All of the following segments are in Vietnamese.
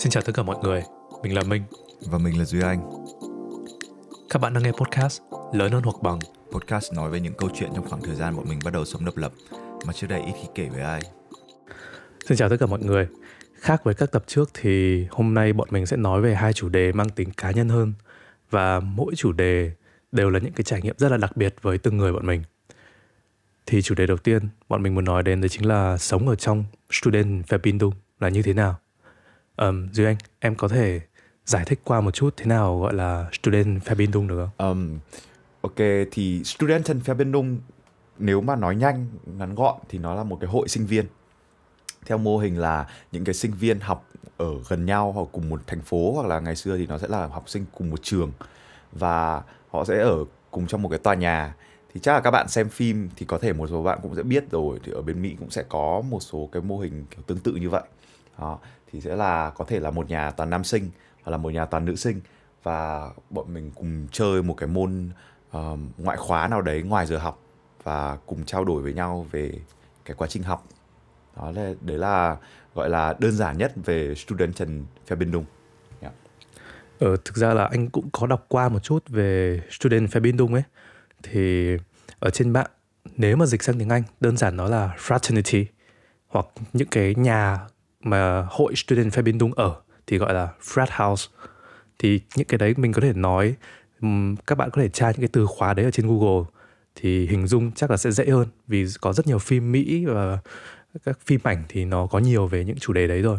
Xin chào tất cả mọi người, mình là Minh. Và mình là Duy Anh. Các bạn đang nghe podcast Lớn hơn hoặc bằng. Podcast nói về những câu chuyện trong khoảng thời gian bọn mình bắt đầu sống độc lập Mà trước đây ít khi kể với ai. Xin chào tất cả mọi người. Khác với các tập trước thì hôm nay bọn mình sẽ nói về hai chủ đề mang tính cá nhân hơn. Và mỗi chủ đề đều là những cái trải nghiệm rất là đặc biệt với từng người bọn mình. Thì chủ đề đầu tiên bọn mình muốn nói đến đấy chính là sống ở trong student Verbindung là như thế nào um, Duy Anh, em có thể giải thích qua một chút thế nào gọi là student Verbindung được không? um, Ok thì Studentenverbindung nếu mà nói nhanh ngắn gọn thì nó là một cái hội sinh viên. Theo mô hình là những cái sinh viên học ở gần nhau hoặc cùng một thành phố hoặc là ngày xưa thì nó sẽ là học sinh cùng một trường. Và họ sẽ ở cùng trong một cái tòa nhà. Thì chắc là các bạn xem phim thì có thể một số bạn cũng sẽ biết rồi thì ở bên Mỹ cũng sẽ có một số cái mô hình kiểu tương tự như vậy. Đó, thì sẽ là có thể là một nhà toàn nam sinh hoặc là một nhà toàn nữ sinh. Và bọn mình cùng chơi một cái môn uh, ngoại khóa nào đấy ngoài giờ học và cùng trao đổi với nhau về cái quá trình học. Đó là đấy là gọi là đơn giản nhất về student Studenten Verbindung yeah. Dạ. Ờ, thực ra là anh cũng có đọc qua một chút về Student Verbindung ấy. Thì ở trên mạng nếu mà dịch sang tiếng Anh đơn giản nó là fraternity hoặc những cái nhà mà hội Student Verbindung ở thì gọi là frat house thì những cái đấy mình có thể nói các bạn có thể tra những cái từ khóa đấy ở trên Google thì hình dung chắc là sẽ dễ hơn vì có rất nhiều phim Mỹ và các phim ảnh thì nó có nhiều về những chủ đề đấy rồi.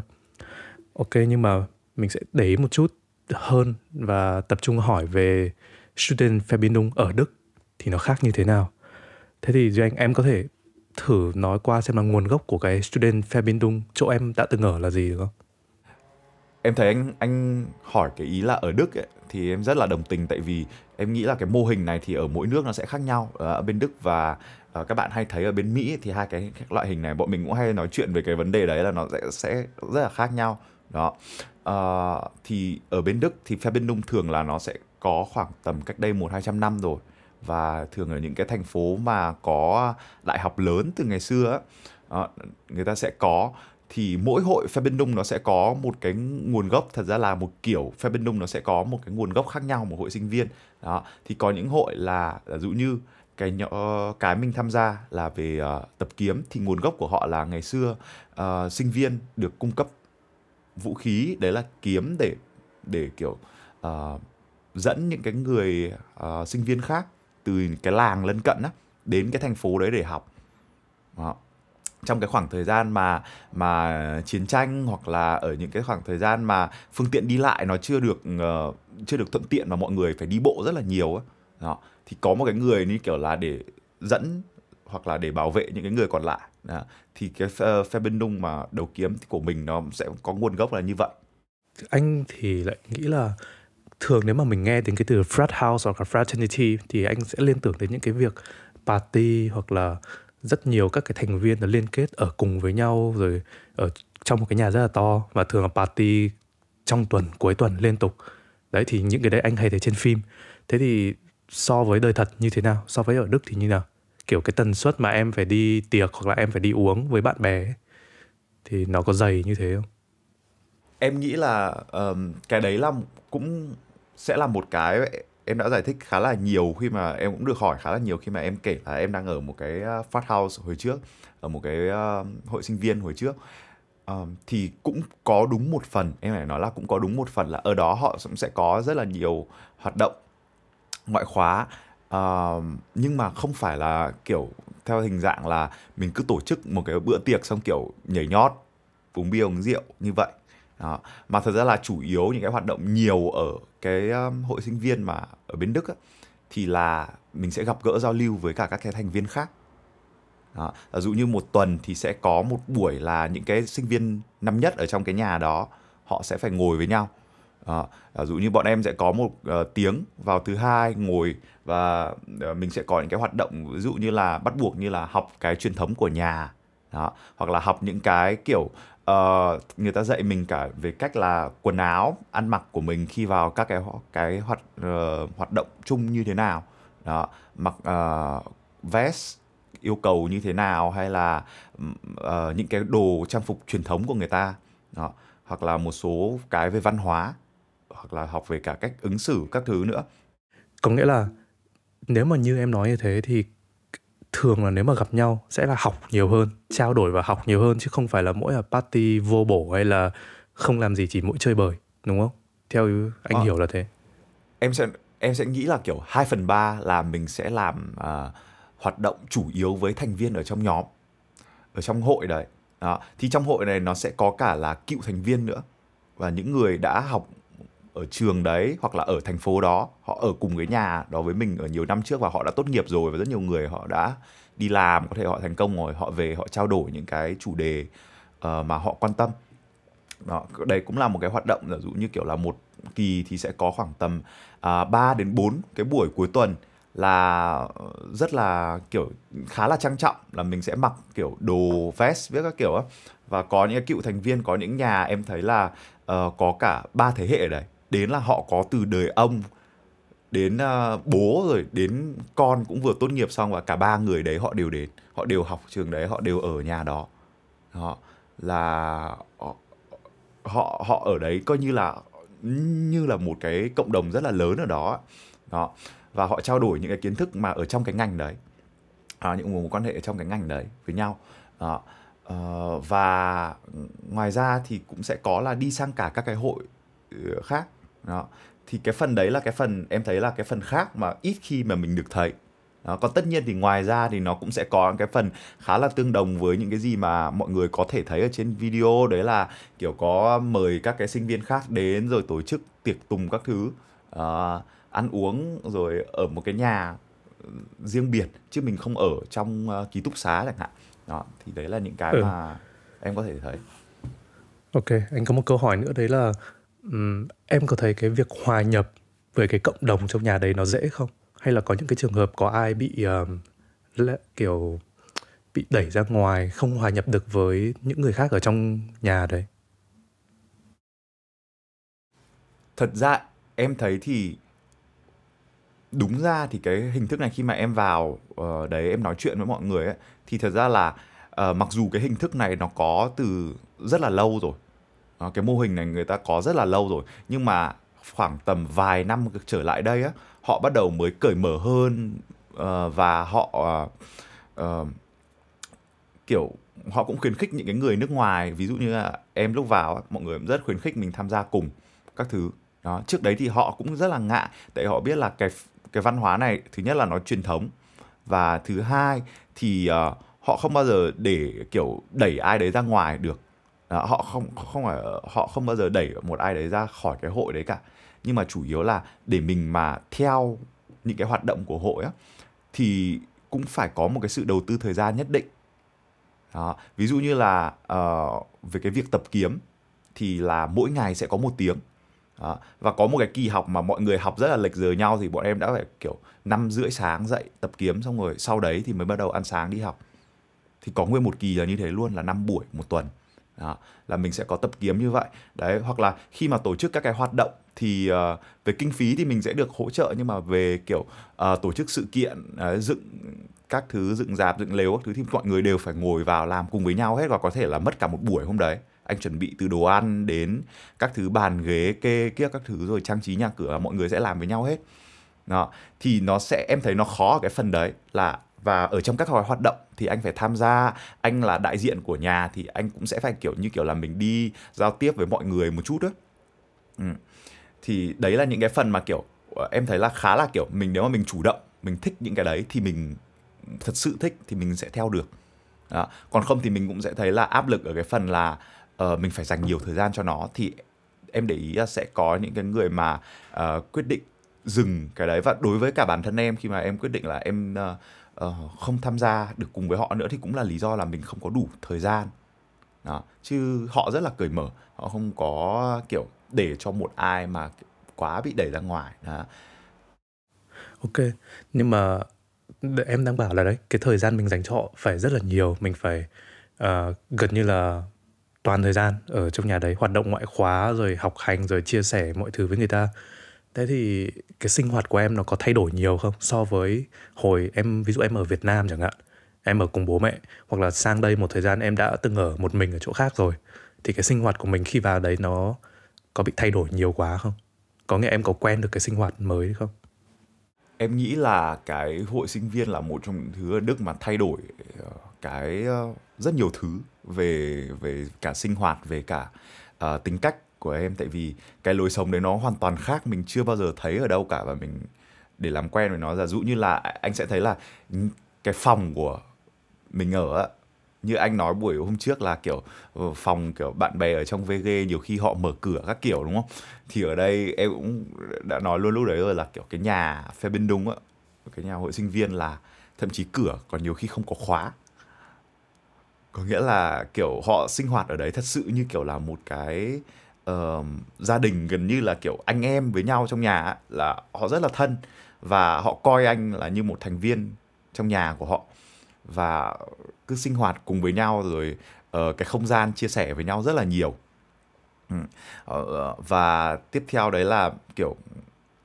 Ok, nhưng mà mình sẽ để ý một chút hơn và tập trung hỏi về Student Verbindung ở Đức thì nó khác như thế nào. Thế thì Duy Anh, em có thể thử nói qua xem là nguồn gốc của cái Student Verbindung chỗ em đã từng ở là gì được không? Em thấy anh anh hỏi cái ý là ở Đức ấy, thì em rất là đồng tình tại vì em nghĩ là cái mô hình này thì ở mỗi nước nó sẽ khác nhau ở bên Đức và uh, các bạn hay thấy ở bên Mỹ thì hai cái loại hình này bọn mình cũng hay nói chuyện về cái vấn đề đấy là nó sẽ sẽ rất là khác nhau. Đó. Uh, thì ở bên Đức thì Verbindung thường là nó sẽ có khoảng tầm cách đây một hai trăm năm rồi và thường ở những cái thành phố mà có đại học lớn từ ngày xưa uh, người ta sẽ có thì mỗi hội Verbindung nó sẽ có một cái nguồn gốc thật ra là một kiểu Verbindung nó sẽ có một cái nguồn gốc khác nhau một hội sinh viên. Đó thì có những hội là ví dụ như cái nhỏ, cái mình tham gia là về uh, tập kiếm thì nguồn gốc của họ là ngày xưa uh, sinh viên được cung cấp vũ khí đấy là kiếm để để kiểu uh, dẫn những cái người uh, sinh viên khác từ cái làng lân cận á đến cái thành phố đấy để học. Đó. Trong cái khoảng thời gian mà mà chiến tranh hoặc là ở những cái khoảng thời gian mà phương tiện đi lại nó chưa được uh, chưa được thuận tiện và mọi người phải đi bộ rất là nhiều á đó thì có một cái người như kiểu là để dẫn hoặc là để bảo vệ những cái người còn lại đó. thì cái uh, phe bên mà đầu kiếm của mình nó sẽ có nguồn gốc là như vậy. Anh thì lại nghĩ là thường nếu mà mình nghe đến cái từ frat house hoặc là fraternity thì anh sẽ liên tưởng đến những cái việc party hoặc là rất nhiều các cái thành viên là liên kết ở cùng với nhau rồi ở trong một cái nhà rất là to và thường là party trong tuần cuối tuần liên tục. Đấy thì những cái đấy anh hay thấy trên phim. Thế thì so với đời thật như thế nào? So với ở đức thì như nào? Kiểu cái tần suất mà em phải đi tiệc hoặc là em phải đi uống với bạn bè ấy, thì nó có dày như thế không? Em nghĩ là um, cái đấy là cũng sẽ là một cái em đã giải thích khá là nhiều khi mà em cũng được hỏi khá là nhiều khi mà em kể là em đang ở một cái à, phát house hồi trước ở một cái à, hội sinh viên hồi trước. Ờ, thì cũng có đúng một phần em phải nói là cũng có đúng một phần là ở đó họ cũng sẽ có rất là nhiều hoạt động ngoại khóa. Uh, nhưng mà không phải là kiểu theo hình dạng là mình cứ tổ chức một cái bữa tiệc xong kiểu nhảy nhót uống bia uống rượu như vậy đó. mà thật ra là chủ yếu những cái hoạt động nhiều ở cái um, hội sinh viên mà ở bên Đức á, thì là mình sẽ gặp gỡ giao lưu với cả các cái thành viên khác đó. ví dụ như một tuần thì sẽ có một buổi là những cái sinh viên năm nhất ở trong cái nhà đó họ sẽ phải ngồi với nhau À, ví dụ như bọn em sẽ có một uh, tiếng vào thứ hai ngồi và uh, mình sẽ có những cái hoạt động ví dụ như là bắt buộc như là học cái truyền thống của nhà đó. hoặc là học những cái kiểu uh, người ta dạy mình cả về cách là quần áo ăn mặc của mình khi vào các cái cái hoạt uh, hoạt động chung như thế nào. Đó. Mặc uh, vest yêu cầu như thế nào hay là uh, những cái đồ trang phục truyền thống của người ta. Đó. Hoặc là một số cái về văn hóa hoặc là học về cả cách ứng xử các thứ nữa. Có nghĩa là nếu mà như em nói như thế thì thường là nếu mà gặp nhau sẽ là học nhiều hơn trao đổi và học nhiều hơn chứ không phải là mỗi là party vô bổ hay là không làm gì chỉ mỗi chơi bời đúng không? Theo anh à, hiểu là thế. Em sẽ em sẽ nghĩ là kiểu 2 phần ba là mình sẽ làm uh, hoạt động chủ yếu với thành viên ở trong nhóm ở trong hội đấy. Đó. thì trong hội này nó sẽ có cả là cựu thành viên nữa và những người đã học ở trường đấy hoặc là ở thành phố đó họ ở cùng cái nhà đó với mình ở nhiều năm trước và họ đã tốt nghiệp rồi và rất nhiều người họ đã đi làm có thể họ thành công rồi họ về họ trao đổi những cái chủ đề uh, mà họ quan tâm. Đó đây cũng là một cái hoạt động giả dụ như kiểu là một kỳ thì sẽ có khoảng tầm à, uh, 3 đến 4 cái buổi cuối tuần là ờ, rất là kiểu khá là trang trọng là mình sẽ mặc kiểu đồ vest với các kiểu á. Và có những cựu thành viên có những nhà em thấy là uh, có cả ba thế hệ ở đây đến là họ có từ đời ông đến uh, bố rồi đến con cũng vừa tốt nghiệp xong và cả ba người đấy họ đều đến họ đều học trường đấy họ đều ở nhà đó. Họ là họ họ ở đấy coi như là như là một cái cộng đồng rất là lớn ở đó đó và họ trao đổi những cái kiến thức mà ở trong cái ngành đấy. À, những mối quan hệ trong cái ngành đấy với nhau. Đó. Uh, và ngoài ra thì cũng sẽ có là đi sang cả các cái hội ờ, khác đó. Thì cái phần đấy là cái phần em thấy là cái phần khác mà ít khi mà mình được thấy. Đó, còn tất nhiên thì ngoài ra thì nó cũng sẽ có cái phần khá là tương đồng với những cái gì mà mọi người có thể thấy ở trên video. Đấy là kiểu có mời các cái sinh viên khác đến rồi tổ chức tiệc tùng các thứ uh, ăn uống rồi ở một cái nhà riêng biệt chứ mình không ở trong uh, ký túc xá chẳng hạn. Đó thì đấy là những cái ừ. mà em có thể thấy. Ok anh có một câu hỏi nữa đấy là um, em có thấy cái việc hòa nhập với cái cộng đồng trong nhà đấy nó dễ không? Hay là có những cái trường hợp có ai bị um, lẽ, kiểu bị đẩy ra ngoài không hòa nhập được với những người khác ở trong nhà đấy? Thật ra em thấy thì đúng ra thì cái hình thức này khi mà em vào uh, đấy em nói chuyện với mọi người ấy, thì thật ra là uh, mặc dù cái hình thức này nó có từ rất là lâu rồi đó, cái mô hình này người ta có rất là lâu rồi nhưng mà khoảng tầm vài năm trở lại đây á họ bắt đầu mới cởi mở hơn uh, và họ uh, uh, kiểu họ cũng khuyến khích những cái người nước ngoài ví dụ như là em lúc vào mọi người cũng rất khuyến khích mình tham gia cùng các thứ. Đó trước đấy thì họ cũng rất là ngại tại họ biết là cái cái văn hóa này thứ nhất là nó truyền thống và thứ hai thì uh, họ không bao giờ để kiểu đẩy ai đấy ra ngoài được đó, họ không không phải họ không bao giờ đẩy một ai đấy ra khỏi cái hội đấy cả nhưng mà chủ yếu là để mình mà theo những cái hoạt động của hội á thì cũng phải có một cái sự đầu tư thời gian nhất định đó. ví dụ như là uh, về cái việc tập kiếm thì là mỗi ngày sẽ có một tiếng đó. và có một cái kỳ học mà mọi người học rất là lệch giờ nhau thì bọn em đã phải kiểu năm rưỡi sáng dậy tập kiếm xong rồi sau đấy thì mới bắt đầu ăn sáng đi học thì có nguyên một kỳ là như thế luôn là năm buổi một tuần đó, là mình sẽ có tập kiếm như vậy. Đấy hoặc là khi mà tổ chức các cái hoạt động thì uh, về kinh phí thì mình sẽ được hỗ trợ nhưng mà về kiểu uh, tổ chức sự kiện uh, dựng các thứ dựng dạp dựng lều các thứ thì mọi người đều phải ngồi vào làm cùng với nhau hết và có thể là mất cả một buổi hôm đấy. Anh chuẩn bị từ đồ ăn đến các thứ bàn ghế kê kia các thứ rồi trang trí nhà cửa mọi người sẽ làm với nhau hết. Đó thì nó sẽ em thấy nó khó ở cái phần đấy là và ở trong các hoạt động thì anh phải tham gia anh là đại diện của nhà thì anh cũng sẽ phải kiểu như kiểu là mình đi giao tiếp với mọi người một chút đó ừ. thì đấy là những cái phần mà kiểu ờ, em thấy là khá là kiểu mình nếu mà mình chủ động mình thích những cái đấy thì mình thật sự thích thì mình sẽ theo được đó. còn không thì mình cũng sẽ thấy là áp lực ở cái phần là uh, mình phải dành nhiều thời gian cho nó thì em để ý là sẽ có những cái người mà uh, quyết định dừng cái đấy và đối với cả bản thân em khi mà em quyết định là em uh, uh, không tham gia được cùng với họ nữa thì cũng là lý do là mình không có đủ thời gian đó chứ họ rất là cởi mở họ không có kiểu để cho một ai mà quá bị đẩy ra ngoài đó. ok nhưng mà em đang bảo là đấy cái thời gian mình dành cho họ phải rất là nhiều mình phải uh, gần như là toàn thời gian ở trong nhà đấy hoạt động ngoại khóa rồi học hành rồi chia sẻ mọi thứ với người ta thế thì cái sinh hoạt của em nó có thay đổi nhiều không? So với hồi em ví dụ em ở Việt Nam chẳng hạn em ở cùng bố mẹ hoặc là sang đây một thời gian em đã từng ở một mình ở chỗ khác rồi thì cái sinh hoạt của mình khi vào đấy nó có bị thay đổi nhiều quá không? Có nghĩa em có quen được cái sinh hoạt mới không? Em nghĩ là cái hội sinh viên là một trong những thứ ở Đức mà thay đổi ờ, cái ờ, rất nhiều thứ về về cả sinh hoạt về cả uh, tính cách của em, tại vì cái lối sống đấy nó hoàn toàn khác, mình chưa bao giờ thấy ở đâu cả và mình, để làm quen với nó. Giả dụ như là anh sẽ thấy là cái phòng của mình ở như anh nói buổi hôm trước là kiểu ờ, phòng kiểu bạn bè ở trong VG nhiều khi họ mở cửa các kiểu, đúng không? Thì ở đây em cũng đã nói luôn lúc đấy rồi là kiểu cái nhà phe bên đúng á, cái nhà hội sinh viên là thậm chí cửa còn nhiều khi không có khóa. Có nghĩa là kiểu họ sinh hoạt ở đấy thật sự như kiểu là một cái uh, gia đình gần như là kiểu anh em với nhau trong nhà là họ rất là thân và họ coi anh là như một thành viên trong nhà của họ. Và cứ sinh hoạt cùng với nhau rồi uh, cái không gian chia sẻ với nhau rất là nhiều. Uh, và tiếp theo đấy là kiểu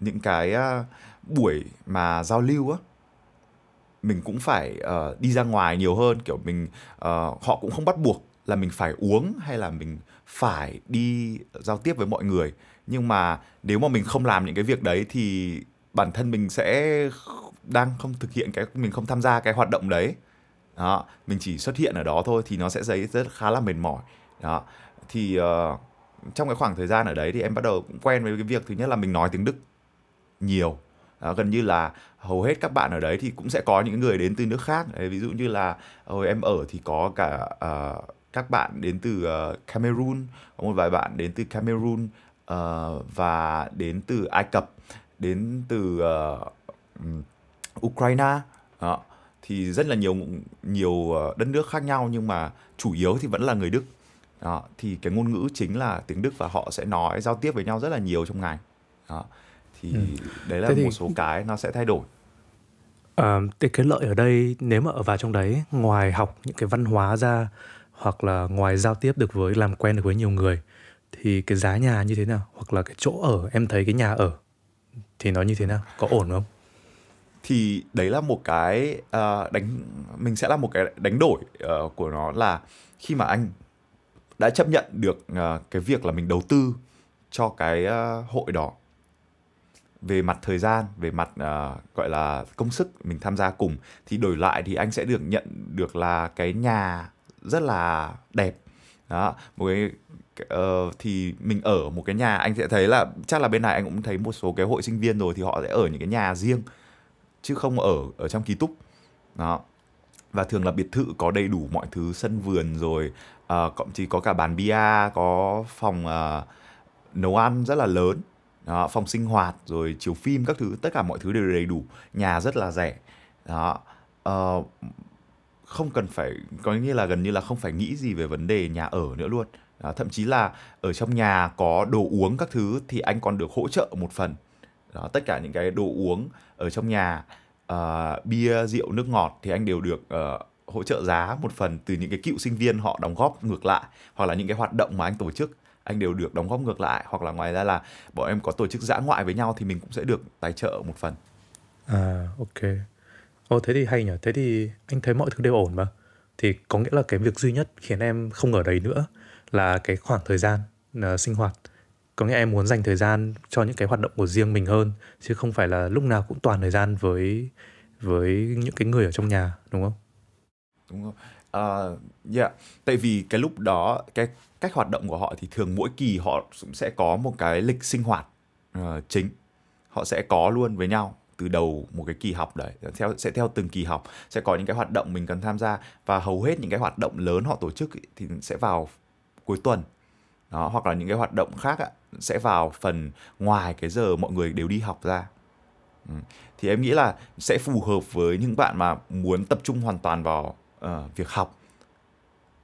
những cái uh, buổi mà giao lưu á mình cũng phải uh, đi ra ngoài nhiều hơn. Kiểu mình uh, họ cũng không bắt buộc là mình phải uống hay là mình phải đi giao tiếp với mọi người. Nhưng mà nếu mà mình không làm những cái việc đấy thì bản thân mình sẽ đang không thực hiện cái mình không tham gia cái hoạt động đấy. Đó mình chỉ xuất hiện ở đó thôi thì nó sẽ giấy rất khá là mệt mỏi. Đó thì uh, trong cái khoảng thời gian ở đấy thì em bắt đầu cũng quen với cái việc thứ nhất là mình nói tiếng đức nhiều. Đó, gần như là hầu hết các bạn ở đấy thì cũng sẽ có những người đến từ nước khác. Đấy, ví dụ như là hồi em ở thì có cả uh, các bạn đến từ uh, Cameroon có một vài bạn đến từ Cameroon uh, và đến từ Ai Cập đến từ uh, Ukraine đó thì rất là nhiều nhiều đất nước khác nhau nhưng mà chủ yếu thì vẫn là người Đức đó, thì cái ngôn ngữ chính là tiếng Đức và họ sẽ nói giao tiếp với nhau rất là nhiều trong ngày đó. thì ừ. đấy là Thế một thì... số cái nó sẽ thay đổi à, thì cái lợi ở đây nếu mà ở vào trong đấy ngoài học những cái văn hóa ra hoặc là ngoài giao tiếp được với làm quen được với nhiều người thì cái giá nhà như thế nào? Hoặc là cái chỗ ở em thấy cái nhà ở thì nó như thế nào? Có ổn không? Thì đấy là một cái uh, đánh mình sẽ là một cái đánh đổi uh, của nó là khi mà anh đã chấp nhận được uh, cái việc là mình đầu tư cho cái uh, hội đó về mặt thời gian về mặt uh, gọi là công sức mình tham gia cùng thì đổi lại thì anh sẽ được nhận được là cái nhà rất là đẹp. Đó một cái uh, thì mình ở một cái nhà anh sẽ thấy là chắc là bên này anh cũng thấy một số cái hội sinh viên rồi thì họ sẽ ở những cái nhà riêng chứ không ở ở trong ký túc. Đó và thường là biệt thự có đầy đủ mọi thứ sân vườn rồi uh, cộng chỉ có cả bàn bia có phòng uh, nấu ăn rất là lớn. Đó, phòng sinh hoạt rồi chiếu phim các thứ tất cả mọi thứ đều đầy đủ. Nhà rất là rẻ. Đó uh, không cần phải có nghĩa là gần như là không phải nghĩ gì về vấn đề nhà ở nữa luôn. À, thậm chí là ở trong nhà có đồ uống các thứ thì anh còn được hỗ trợ một phần. Đó tất cả những cái đồ uống ở trong nhà uh, bia rượu nước ngọt thì anh đều được uh, hỗ trợ giá một phần từ những cái cựu sinh viên họ đóng góp ngược lại hoặc là những cái hoạt động mà anh tổ chức anh đều được đóng góp ngược lại. Hoặc là ngoài ra là bọn em có tổ chức dã ngoại với nhau thì mình cũng sẽ được tài trợ một phần. À ok ồ thế thì hay nhỉ thế thì anh thấy mọi thứ đều ổn mà. Thì có nghĩa là cái việc duy nhất khiến em không ở đấy nữa là cái khoảng thời gian uh, sinh hoạt. Có nghĩa em muốn dành thời gian cho những cái hoạt động của riêng mình hơn chứ không phải là lúc nào cũng toàn thời gian với với những cái người ở trong nhà đúng không? Đúng không? Uh, yeah. tại vì cái lúc đó cái cách hoạt động của họ thì thường mỗi kỳ họ cũng sẽ có một cái lịch sinh hoạt uh, chính. Họ sẽ có luôn với nhau từ đầu một cái kỳ học đấy theo sẽ theo từng kỳ học sẽ có những cái hoạt động mình cần tham gia và hầu hết những cái hoạt động lớn họ tổ chức thì sẽ vào cuối tuần đó hoặc là những cái hoạt động khác ạ, sẽ vào phần ngoài cái giờ mọi người đều đi học ra ừ. thì em nghĩ là sẽ phù hợp với những bạn mà muốn tập trung hoàn toàn vào uh, việc học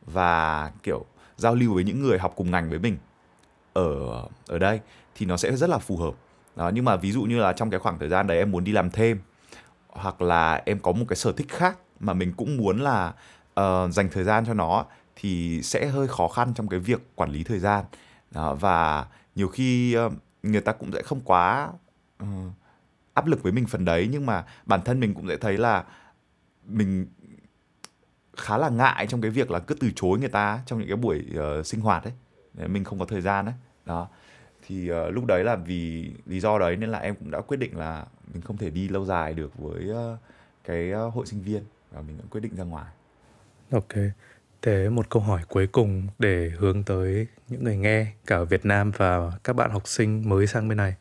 và kiểu giao lưu với những người học cùng ngành với mình ở ở đây thì nó sẽ rất là phù hợp đó nhưng mà ví dụ như là trong cái khoảng thời gian đấy em muốn đi làm thêm hoặc là em có một cái sở thích khác mà mình cũng muốn là uh, dành thời gian cho nó thì sẽ hơi khó khăn trong cái việc quản lý thời gian. Đó, và nhiều khi uh, người ta cũng sẽ không quá uh, áp lực với mình phần đấy nhưng mà bản thân mình cũng sẽ thấy là mình khá là ngại trong cái việc là cứ từ chối người ta trong những cái buổi uh, sinh hoạt ấy. Mình không có thời gian đấy đó thì uh, lúc đấy là vì lý do đấy nên là em cũng đã quyết định là mình không thể đi lâu dài được với uh, cái uh, hội sinh viên và mình đã quyết định ra ngoài. Ok. Thế một câu hỏi cuối cùng để hướng tới những người nghe cả ở Việt Nam và các bạn học sinh mới sang bên này.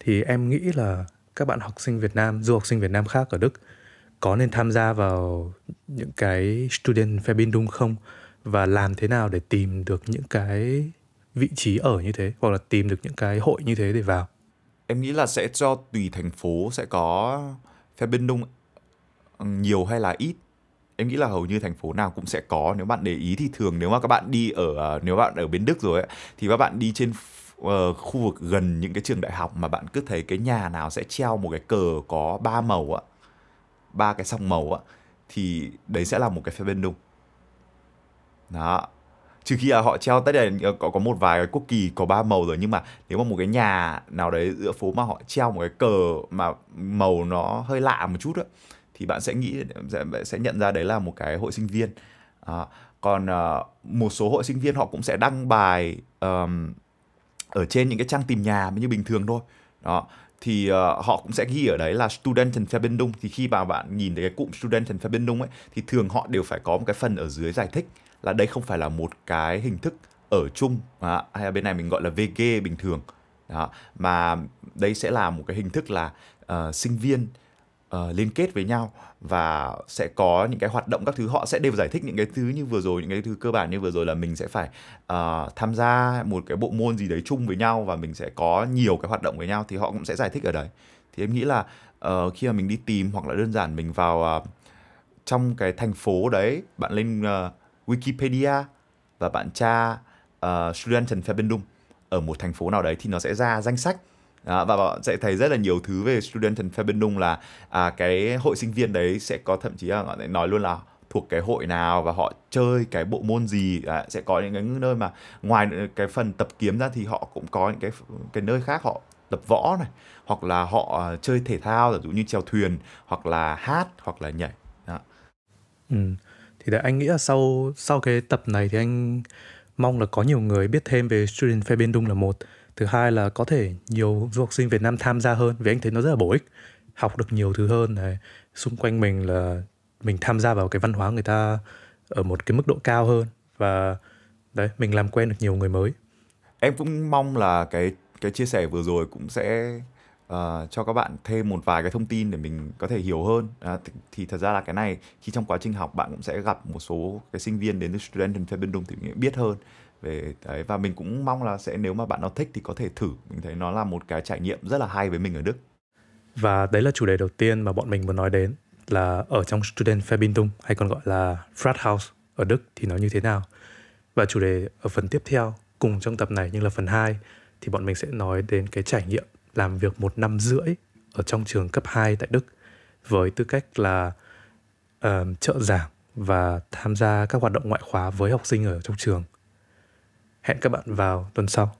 Thì em nghĩ là các bạn học sinh Việt Nam du học sinh Việt Nam khác ở Đức có nên tham gia vào những cái student Verbindung không? Và làm thế nào để tìm được những cái vị trí ở như thế hoặc là tìm được những cái hội như thế để vào. Em nghĩ là sẽ do tùy thành phố sẽ có Verbindung ừ, nhiều hay là ít. Em nghĩ là hầu như thành phố nào cũng sẽ có. Nếu bạn để ý thì thường nếu mà các bạn đi ở à, nếu bạn ở bên Đức rồi ấy, thì các bạn đi trên uh, khu vực gần những cái trường đại học mà bạn cứ thấy cái nhà nào sẽ treo một cái cờ có ba màu ạ ba cái song màu ạ thì đấy sẽ là một cái Verbindung đó trừ khi là họ treo tất là có có một vài cái quốc kỳ có ba màu rồi nhưng mà nếu mà một cái nhà nào đấy giữa phố mà họ treo một cái cờ mà màu nó hơi lạ một chút á thì bạn sẽ nghĩ sẽ, sẽ nhận ra đấy là một cái hội sinh viên. À, còn uh, một số hội sinh viên họ cũng sẽ đăng bài um, ở trên những cái trang tìm nhà như bình thường thôi. Đó thì uh, họ cũng sẽ ghi ở đấy là student and Verbindung. Thì khi mà bạn nhìn thấy cái cụm student and Verbindung ấy thì thường họ đều phải có một cái phần ở dưới giải thích là đây không phải là một cái hình thức ở chung à, hay là bên này mình gọi là VG bình thường. Đó, mà đây sẽ là một cái hình thức là uh, sinh viên uh, liên kết với nhau và sẽ có những cái hoạt động các thứ. Họ sẽ đều giải thích những cái thứ như vừa rồi những cái thứ cơ bản như vừa rồi là mình sẽ phải uh, tham gia một cái bộ môn gì đấy chung với nhau và mình sẽ có nhiều cái hoạt động với nhau thì họ cũng sẽ giải thích ở đấy. Thì em nghĩ là uh, khi mà mình đi tìm hoặc là đơn giản mình vào uh, trong cái thành phố đấy bạn lên uh, Wikipedia và bạn tra ờ, uh, Studentenverbindung ở một thành phố nào đấy thì nó sẽ ra danh sách đó, và bạn sẽ thấy rất là nhiều thứ về Studentenverbindung là à, cái hội sinh viên đấy sẽ có thậm chí là họ nói luôn là thuộc cái hội nào và họ chơi cái bộ môn gì à, sẽ có những cái nơi mà ngoài cái phần tập kiếm ra thì họ cũng có những cái cái nơi khác họ tập võ này hoặc là họ à, chơi thể thao ví dụ như chèo thuyền hoặc là hát hoặc là nhảy đó. Ừ thì đấy, anh nghĩ là sau sau cái tập này thì anh mong là có nhiều người biết thêm về Student Verbindung là một. Thứ hai là có thể nhiều du học sinh Việt Nam tham gia hơn, vì anh thấy nó rất là bổ ích, học được nhiều thứ hơn này xung quanh mình là mình tham gia vào cái văn hóa người ta ở một cái mức độ cao hơn và, đấy, mình làm quen được nhiều người mới. Em cũng mong là cái cái chia sẻ vừa rồi cũng sẽ uh, cho các bạn thêm một vài cái thông tin để mình có thể hiểu hơn. À, thì, thì thật ra là cái này khi trong quá trình học bạn cũng sẽ gặp một số cái sinh viên đến từ Studentenverbindung thì mình biết hơn. Về đấy và mình cũng mong là sẽ nếu mà bạn nào thích thì có thể thử. Mình thấy nó là một cái trải nghiệm rất là hay với mình ở Đức. Và đấy là chủ đề đầu tiên mà bọn mình muốn nói đến là ở trong Student Verbindung hay còn gọi là Frathaus ở Đức thì nó như thế nào? Và chủ đề ở phần tiếp theo cùng trong tập này nhưng là phần 2 thì bọn mình sẽ nói đến cái trải nghiệm làm việc một năm rưỡi ở trong trường cấp 2 tại Đức với tư cách là uh, trợ giảng và tham gia các hoạt động ngoại khóa với học sinh ở trong trường Hẹn các bạn vào tuần sau.